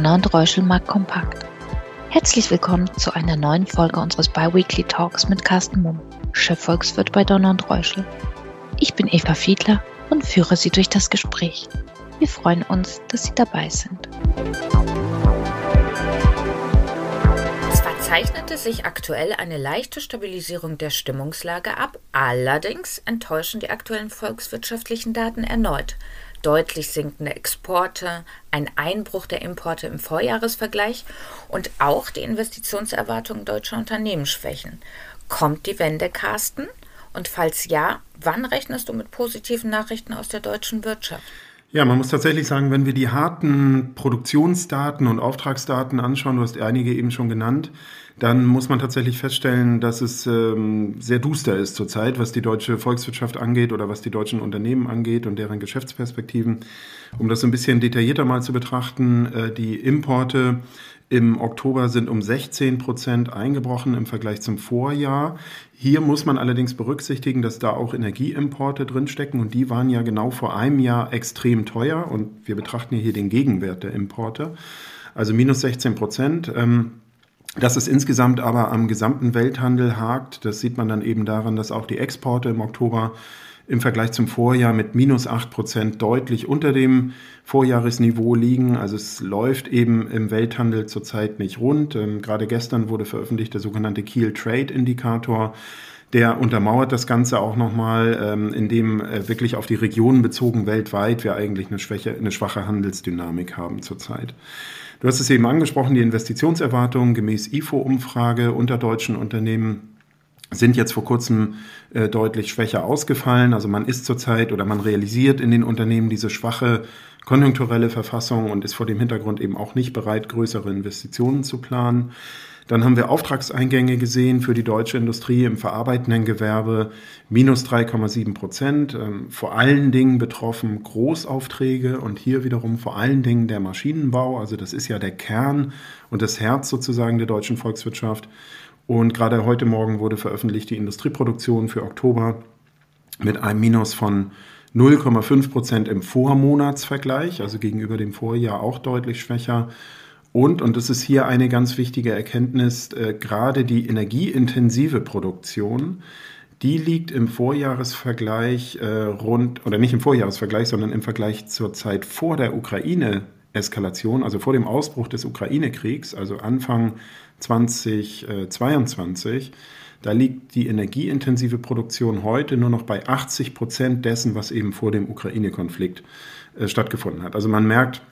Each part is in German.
Donner und Reuschel Markt Kompakt. Herzlich willkommen zu einer neuen Folge unseres Biweekly Talks mit Carsten Mumm, Chefvolkswirt bei Donner und Reuschel. Ich bin Eva Fiedler und führe Sie durch das Gespräch. Wir freuen uns, dass Sie dabei sind. Zeichnete sich aktuell eine leichte Stabilisierung der Stimmungslage ab, allerdings enttäuschen die aktuellen volkswirtschaftlichen Daten erneut deutlich sinkende Exporte, ein Einbruch der Importe im Vorjahresvergleich und auch die Investitionserwartungen deutscher Unternehmen schwächen. Kommt die Wende, Carsten? Und falls ja, wann rechnest du mit positiven Nachrichten aus der deutschen Wirtschaft? Ja, man muss tatsächlich sagen, wenn wir die harten Produktionsdaten und Auftragsdaten anschauen, du hast einige eben schon genannt, dann muss man tatsächlich feststellen, dass es ähm, sehr duster ist zurzeit, was die deutsche Volkswirtschaft angeht oder was die deutschen Unternehmen angeht und deren Geschäftsperspektiven. Um das ein bisschen detaillierter mal zu betrachten, äh, die Importe im Oktober sind um 16 Prozent eingebrochen im Vergleich zum Vorjahr. Hier muss man allerdings berücksichtigen, dass da auch Energieimporte drinstecken und die waren ja genau vor einem Jahr extrem teuer und wir betrachten hier den Gegenwert der Importe. Also minus 16 Prozent. Ähm, dass es insgesamt aber am gesamten Welthandel hakt, das sieht man dann eben daran, dass auch die Exporte im Oktober im Vergleich zum Vorjahr mit minus acht Prozent deutlich unter dem Vorjahresniveau liegen. Also es läuft eben im Welthandel zurzeit nicht rund. Ähm, gerade gestern wurde veröffentlicht der sogenannte Kiel Trade Indikator. Der untermauert das Ganze auch nochmal, ähm, indem äh, wirklich auf die Regionen bezogen weltweit wir eigentlich eine, Schwäche, eine schwache Handelsdynamik haben zurzeit. Du hast es eben angesprochen, die Investitionserwartungen gemäß IFO-Umfrage unter deutschen Unternehmen sind jetzt vor kurzem äh, deutlich schwächer ausgefallen. Also man ist zurzeit oder man realisiert in den Unternehmen diese schwache konjunkturelle Verfassung und ist vor dem Hintergrund eben auch nicht bereit, größere Investitionen zu planen. Dann haben wir Auftragseingänge gesehen für die deutsche Industrie im verarbeitenden Gewerbe minus 3,7 Prozent. Ähm, vor allen Dingen betroffen Großaufträge und hier wiederum vor allen Dingen der Maschinenbau. Also das ist ja der Kern und das Herz sozusagen der deutschen Volkswirtschaft. Und gerade heute Morgen wurde veröffentlicht die Industrieproduktion für Oktober mit einem Minus von 0,5 Prozent im Vormonatsvergleich, also gegenüber dem Vorjahr auch deutlich schwächer. Und, und das ist hier eine ganz wichtige Erkenntnis, äh, gerade die energieintensive Produktion, die liegt im Vorjahresvergleich äh, rund, oder nicht im Vorjahresvergleich, sondern im Vergleich zur Zeit vor der Ukraine-Eskalation, also vor dem Ausbruch des Ukraine-Kriegs, also Anfang 2022, da liegt die energieintensive Produktion heute nur noch bei 80 Prozent dessen, was eben vor dem Ukraine-Konflikt äh, stattgefunden hat. Also man merkt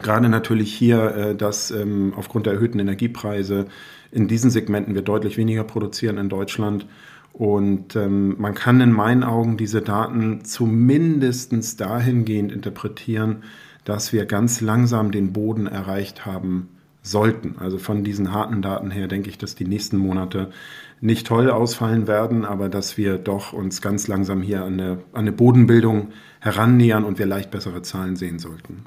gerade natürlich hier, äh, dass ähm, aufgrund der erhöhten Energiepreise in diesen Segmenten wir deutlich weniger produzieren in Deutschland. Und ähm, man kann in meinen Augen diese Daten zumindest dahingehend interpretieren, dass wir ganz langsam den Boden erreicht haben sollten. Also von diesen harten Daten her denke ich, dass die nächsten Monate nicht toll ausfallen werden, aber dass wir doch uns ganz langsam hier an eine, an eine Bodenbildung herannähern und wir leicht bessere Zahlen sehen sollten.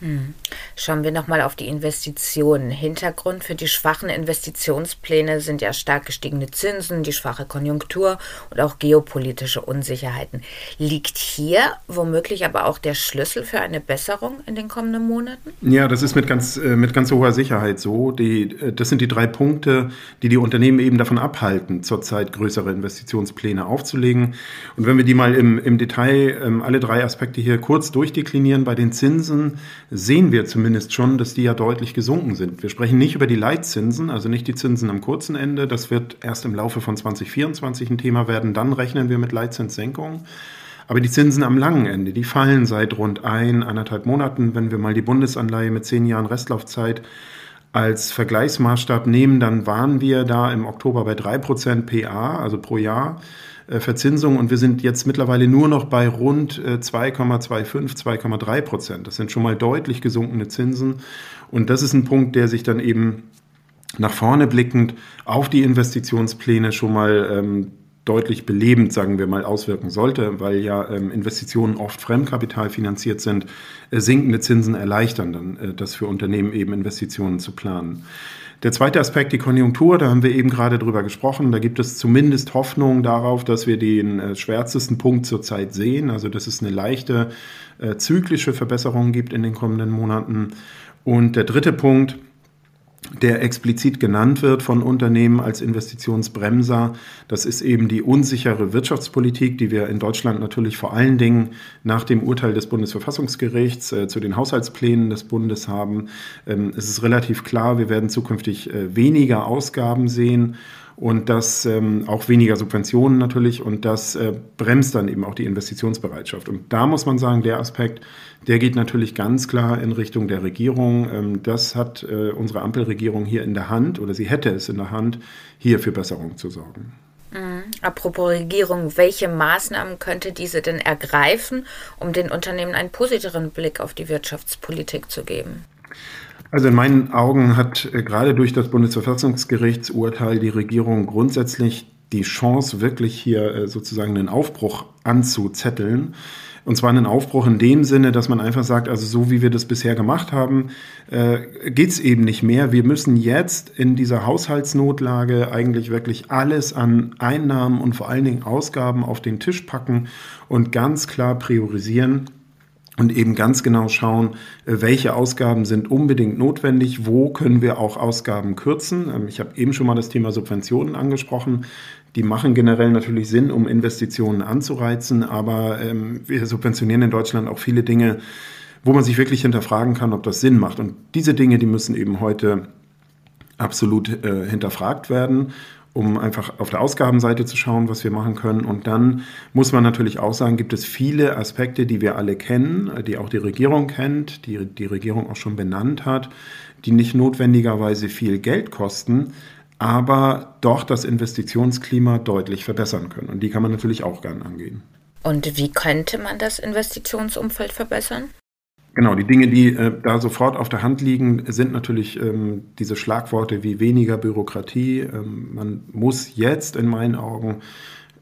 Hm. Schauen wir nochmal auf die Investitionen. Hintergrund für die schwachen Investitionspläne sind ja stark gestiegene Zinsen, die schwache Konjunktur und auch geopolitische Unsicherheiten. Liegt hier womöglich aber auch der Schlüssel für eine Besserung in den kommenden Monaten? Ja, das ist mit ganz, äh, mit ganz hoher Sicherheit so. Die, äh, das sind die drei Punkte, die die Unternehmen eben davon abhalten, zurzeit größere Investitionspläne aufzulegen. Und wenn wir die mal im, im Detail ähm, alle drei Aspekte hier kurz durchdeklinieren, bei den Zinsen, sehen wir zumindest schon, dass die ja deutlich gesunken sind. Wir sprechen nicht über die Leitzinsen, also nicht die Zinsen am kurzen Ende. Das wird erst im Laufe von 2024 ein Thema werden. Dann rechnen wir mit Leitzinssenkungen. Aber die Zinsen am langen Ende, die fallen seit rund ein, anderthalb Monaten. Wenn wir mal die Bundesanleihe mit zehn Jahren Restlaufzeit als Vergleichsmaßstab nehmen, dann waren wir da im Oktober bei drei Prozent PA, also pro Jahr. Äh, Verzinsung und wir sind jetzt mittlerweile nur noch bei rund 2,25, äh, 2,3 Prozent. Das sind schon mal deutlich gesunkene Zinsen und das ist ein Punkt, der sich dann eben nach vorne blickend auf die Investitionspläne schon mal ähm, deutlich belebend, sagen wir mal, auswirken sollte, weil ja ähm, Investitionen oft Fremdkapital finanziert sind, äh, sinkende Zinsen erleichtern dann, äh, das für Unternehmen eben Investitionen zu planen. Der zweite Aspekt, die Konjunktur, da haben wir eben gerade drüber gesprochen. Da gibt es zumindest Hoffnung darauf, dass wir den äh, schwärzesten Punkt zurzeit sehen. Also, dass es eine leichte äh, zyklische Verbesserung gibt in den kommenden Monaten. Und der dritte Punkt, der explizit genannt wird von Unternehmen als Investitionsbremser. Das ist eben die unsichere Wirtschaftspolitik, die wir in Deutschland natürlich vor allen Dingen nach dem Urteil des Bundesverfassungsgerichts äh, zu den Haushaltsplänen des Bundes haben. Ähm, es ist relativ klar, wir werden zukünftig äh, weniger Ausgaben sehen und das ähm, auch weniger Subventionen natürlich und das äh, bremst dann eben auch die Investitionsbereitschaft. Und da muss man sagen, der Aspekt, der geht natürlich ganz klar in Richtung der Regierung. Ähm, das hat äh, unsere Ampelregierung hier in der Hand oder sie hätte es in der Hand, hier für Besserung zu sorgen. Mhm. Apropos Regierung, welche Maßnahmen könnte diese denn ergreifen, um den Unternehmen einen positiveren Blick auf die Wirtschaftspolitik zu geben? Also in meinen Augen hat äh, gerade durch das Bundesverfassungsgerichtsurteil die Regierung grundsätzlich die Chance, wirklich hier äh, sozusagen einen Aufbruch anzuzetteln. Und zwar einen Aufbruch in dem Sinne, dass man einfach sagt, also so wie wir das bisher gemacht haben, äh, geht's eben nicht mehr. Wir müssen jetzt in dieser Haushaltsnotlage eigentlich wirklich alles an Einnahmen und vor allen Dingen Ausgaben auf den Tisch packen und ganz klar priorisieren und eben ganz genau schauen, äh, welche Ausgaben sind unbedingt notwendig, wo können wir auch Ausgaben kürzen. Ähm, ich habe eben schon mal das Thema Subventionen angesprochen. Die machen generell natürlich Sinn, um Investitionen anzureizen, aber ähm, wir subventionieren in Deutschland auch viele Dinge, wo man sich wirklich hinterfragen kann, ob das Sinn macht. Und diese Dinge, die müssen eben heute absolut äh, hinterfragt werden um einfach auf der Ausgabenseite zu schauen, was wir machen können. Und dann muss man natürlich auch sagen, gibt es viele Aspekte, die wir alle kennen, die auch die Regierung kennt, die die Regierung auch schon benannt hat, die nicht notwendigerweise viel Geld kosten, aber doch das Investitionsklima deutlich verbessern können. Und die kann man natürlich auch gern angehen. Und wie könnte man das Investitionsumfeld verbessern? Genau, die Dinge, die äh, da sofort auf der Hand liegen, sind natürlich ähm, diese Schlagworte wie weniger Bürokratie. Ähm, man muss jetzt in meinen Augen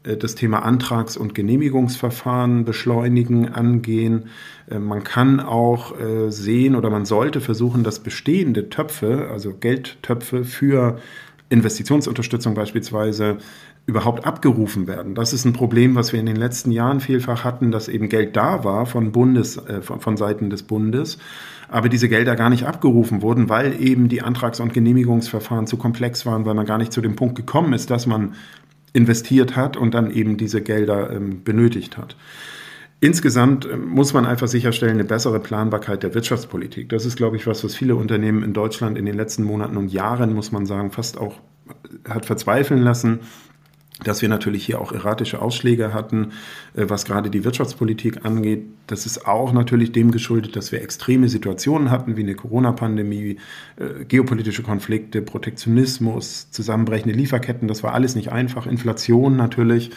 äh, das Thema Antrags- und Genehmigungsverfahren beschleunigen, angehen. Äh, man kann auch äh, sehen oder man sollte versuchen, dass bestehende Töpfe, also Geldtöpfe für Investitionsunterstützung beispielsweise überhaupt abgerufen werden. Das ist ein Problem, was wir in den letzten Jahren vielfach hatten, dass eben Geld da war von Bundes, äh, von, von Seiten des Bundes, aber diese Gelder gar nicht abgerufen wurden, weil eben die Antrags- und Genehmigungsverfahren zu komplex waren, weil man gar nicht zu dem Punkt gekommen ist, dass man investiert hat und dann eben diese Gelder ähm, benötigt hat. Insgesamt ähm, muss man einfach sicherstellen, eine bessere Planbarkeit der Wirtschaftspolitik. Das ist, glaube ich, was, was viele Unternehmen in Deutschland in den letzten Monaten und Jahren, muss man sagen, fast auch hat verzweifeln lassen dass wir natürlich hier auch erratische Ausschläge hatten, äh, was gerade die Wirtschaftspolitik angeht. Das ist auch natürlich dem geschuldet, dass wir extreme Situationen hatten, wie eine Corona-Pandemie, äh, geopolitische Konflikte, Protektionismus, zusammenbrechende Lieferketten. Das war alles nicht einfach. Inflation natürlich.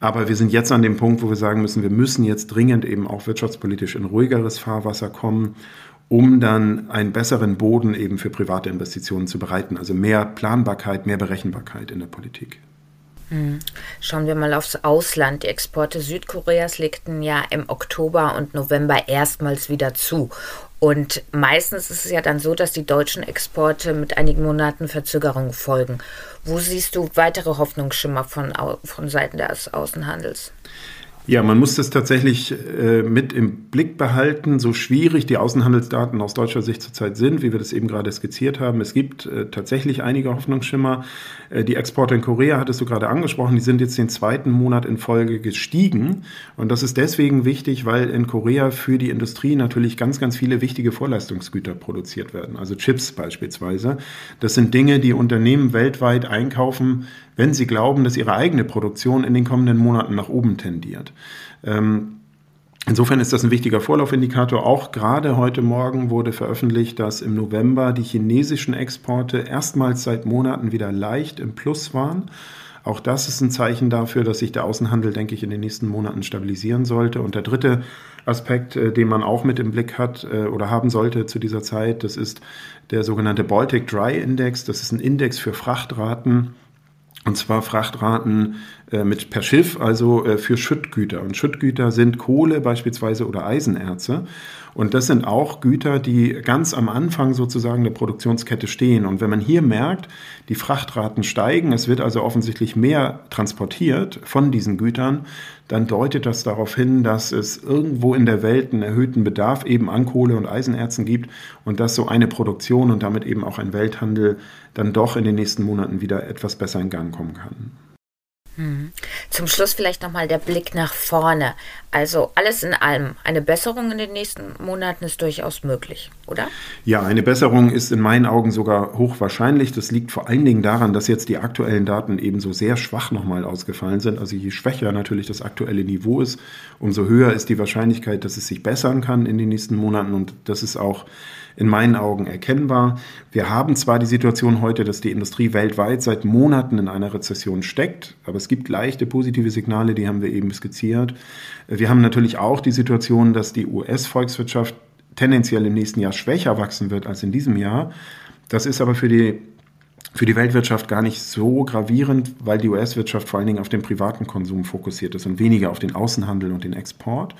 Aber wir sind jetzt an dem Punkt, wo wir sagen müssen, wir müssen jetzt dringend eben auch wirtschaftspolitisch in ruhigeres Fahrwasser kommen um dann einen besseren Boden eben für private Investitionen zu bereiten. Also mehr Planbarkeit, mehr Berechenbarkeit in der Politik. Schauen wir mal aufs Ausland. Die Exporte Südkoreas legten ja im Oktober und November erstmals wieder zu. Und meistens ist es ja dann so, dass die deutschen Exporte mit einigen Monaten Verzögerung folgen. Wo siehst du weitere Hoffnungsschimmer von, von Seiten des Außenhandels? Ja, man muss das tatsächlich äh, mit im Blick behalten, so schwierig die Außenhandelsdaten aus deutscher Sicht zurzeit sind, wie wir das eben gerade skizziert haben. Es gibt äh, tatsächlich einige Hoffnungsschimmer. Äh, die Exporte in Korea hattest du gerade angesprochen, die sind jetzt den zweiten Monat in Folge gestiegen. Und das ist deswegen wichtig, weil in Korea für die Industrie natürlich ganz, ganz viele wichtige Vorleistungsgüter produziert werden. Also Chips beispielsweise. Das sind Dinge, die Unternehmen weltweit einkaufen, wenn sie glauben, dass ihre eigene Produktion in den kommenden Monaten nach oben tendiert. Ähm, Insofern ist das ein wichtiger Vorlaufindikator. Auch gerade heute Morgen wurde veröffentlicht, dass im November die chinesischen Exporte erstmals seit Monaten wieder leicht im Plus waren. Auch das ist ein Zeichen dafür, dass sich der Außenhandel, denke ich, in den nächsten Monaten stabilisieren sollte. Und der dritte Aspekt, äh, den man auch mit im Blick hat äh, oder haben sollte zu dieser Zeit, das ist der sogenannte Baltic Dry Index. Das ist ein Index für Frachtraten und zwar Frachtraten mit per Schiff, also äh, für Schüttgüter. Und Schüttgüter sind Kohle beispielsweise oder Eisenerze. Und das sind auch Güter, die ganz am Anfang sozusagen der Produktionskette stehen. Und wenn man hier merkt, die Frachtraten steigen, es wird also offensichtlich mehr transportiert von diesen Gütern, dann deutet das darauf hin, dass es irgendwo in der Welt einen erhöhten Bedarf eben an Kohle und Eisenerzen gibt und dass so eine Produktion und damit eben auch ein Welthandel dann doch in den nächsten Monaten wieder etwas besser in Gang kommen kann. Mhm. Zum Schluss vielleicht nochmal der Blick nach vorne. Also alles in allem, eine Besserung in den nächsten Monaten ist durchaus möglich, oder? Ja, eine Besserung ist in meinen Augen sogar hochwahrscheinlich. Das liegt vor allen Dingen daran, dass jetzt die aktuellen Daten eben so sehr schwach nochmal ausgefallen sind. Also je schwächer natürlich das aktuelle Niveau ist, umso höher ist die Wahrscheinlichkeit, dass es sich bessern kann in den nächsten Monaten. Und das ist auch in meinen Augen erkennbar. Wir haben zwar die Situation heute, dass die Industrie weltweit seit Monaten in einer Rezession steckt, aber es gibt leichte positive Signale, die haben wir eben skizziert. Wir haben natürlich auch die Situation, dass die US-Volkswirtschaft tendenziell im nächsten Jahr schwächer wachsen wird als in diesem Jahr. Das ist aber für die für die Weltwirtschaft gar nicht so gravierend, weil die US-Wirtschaft vor allen Dingen auf den privaten Konsum fokussiert ist und weniger auf den Außenhandel und den Export.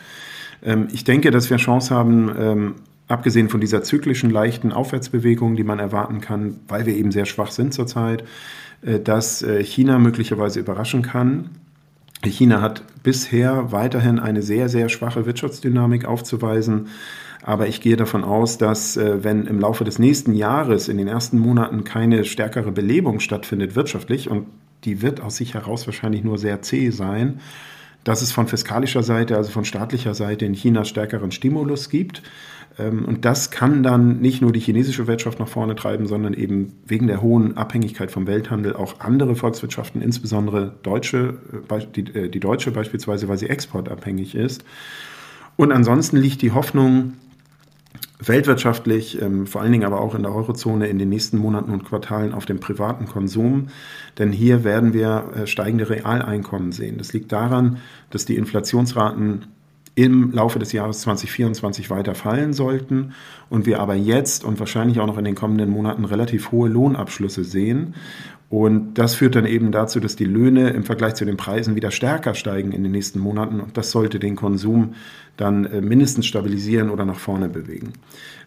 Ähm, ich denke, dass wir Chance haben, ähm, abgesehen von dieser zyklischen leichten Aufwärtsbewegung, die man erwarten kann, weil wir eben sehr schwach sind zurzeit, äh, dass äh, China möglicherweise überraschen kann. China hat bisher weiterhin eine sehr, sehr schwache Wirtschaftsdynamik aufzuweisen. Aber ich gehe davon aus, dass äh, wenn im Laufe des nächsten Jahres in den ersten Monaten keine stärkere Belebung stattfindet wirtschaftlich, und die wird aus sich heraus wahrscheinlich nur sehr zäh sein, dass es von fiskalischer Seite, also von staatlicher Seite in China stärkeren Stimulus gibt. Ähm, und das kann dann nicht nur die chinesische Wirtschaft nach vorne treiben, sondern eben wegen der hohen Abhängigkeit vom Welthandel auch andere Volkswirtschaften, insbesondere deutsche, äh, die, äh, die deutsche beispielsweise, weil sie exportabhängig ist. Und ansonsten liegt die Hoffnung, weltwirtschaftlich, ähm, vor allen Dingen aber auch in der Eurozone in den nächsten Monaten und Quartalen auf dem privaten Konsum. Denn hier werden wir äh, steigende Realeinkommen sehen. Das liegt daran, dass die Inflationsraten im Laufe des Jahres 2024 weiter fallen sollten und wir aber jetzt und wahrscheinlich auch noch in den kommenden Monaten relativ hohe Lohnabschlüsse sehen. Und das führt dann eben dazu, dass die Löhne im Vergleich zu den Preisen wieder stärker steigen in den nächsten Monaten. Und das sollte den Konsum dann äh, mindestens stabilisieren oder nach vorne bewegen.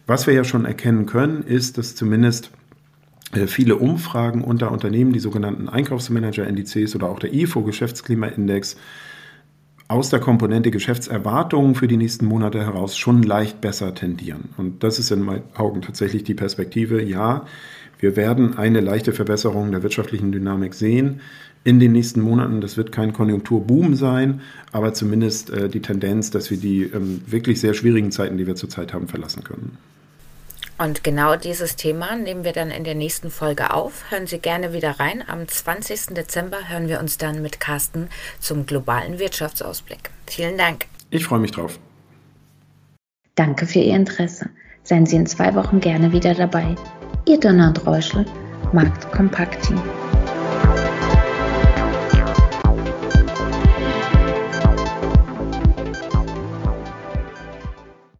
Was wir ja schon erkennen können, ist, dass zumindest äh, viele Umfragen unter Unternehmen, die sogenannten Einkaufsmanager-Indizes oder auch der IFO-Geschäftsklimaindex, aus der Komponente Geschäftserwartungen für die nächsten Monate heraus schon leicht besser tendieren. Und das ist in meinen Augen tatsächlich die Perspektive. Ja, wir werden eine leichte Verbesserung der wirtschaftlichen Dynamik sehen in den nächsten Monaten. Das wird kein Konjunkturboom sein, aber zumindest äh, die Tendenz, dass wir die ähm, wirklich sehr schwierigen Zeiten, die wir zurzeit haben, verlassen können. Und genau dieses Thema nehmen wir dann in der nächsten Folge auf. Hören Sie gerne wieder rein. Am 20. Dezember hören wir uns dann mit Carsten zum globalen Wirtschaftsausblick. Vielen Dank. Ich freue mich drauf. Danke für Ihr Interesse. Seien Sie in zwei Wochen gerne wieder dabei. Ihr und Reuschel, Markt Team.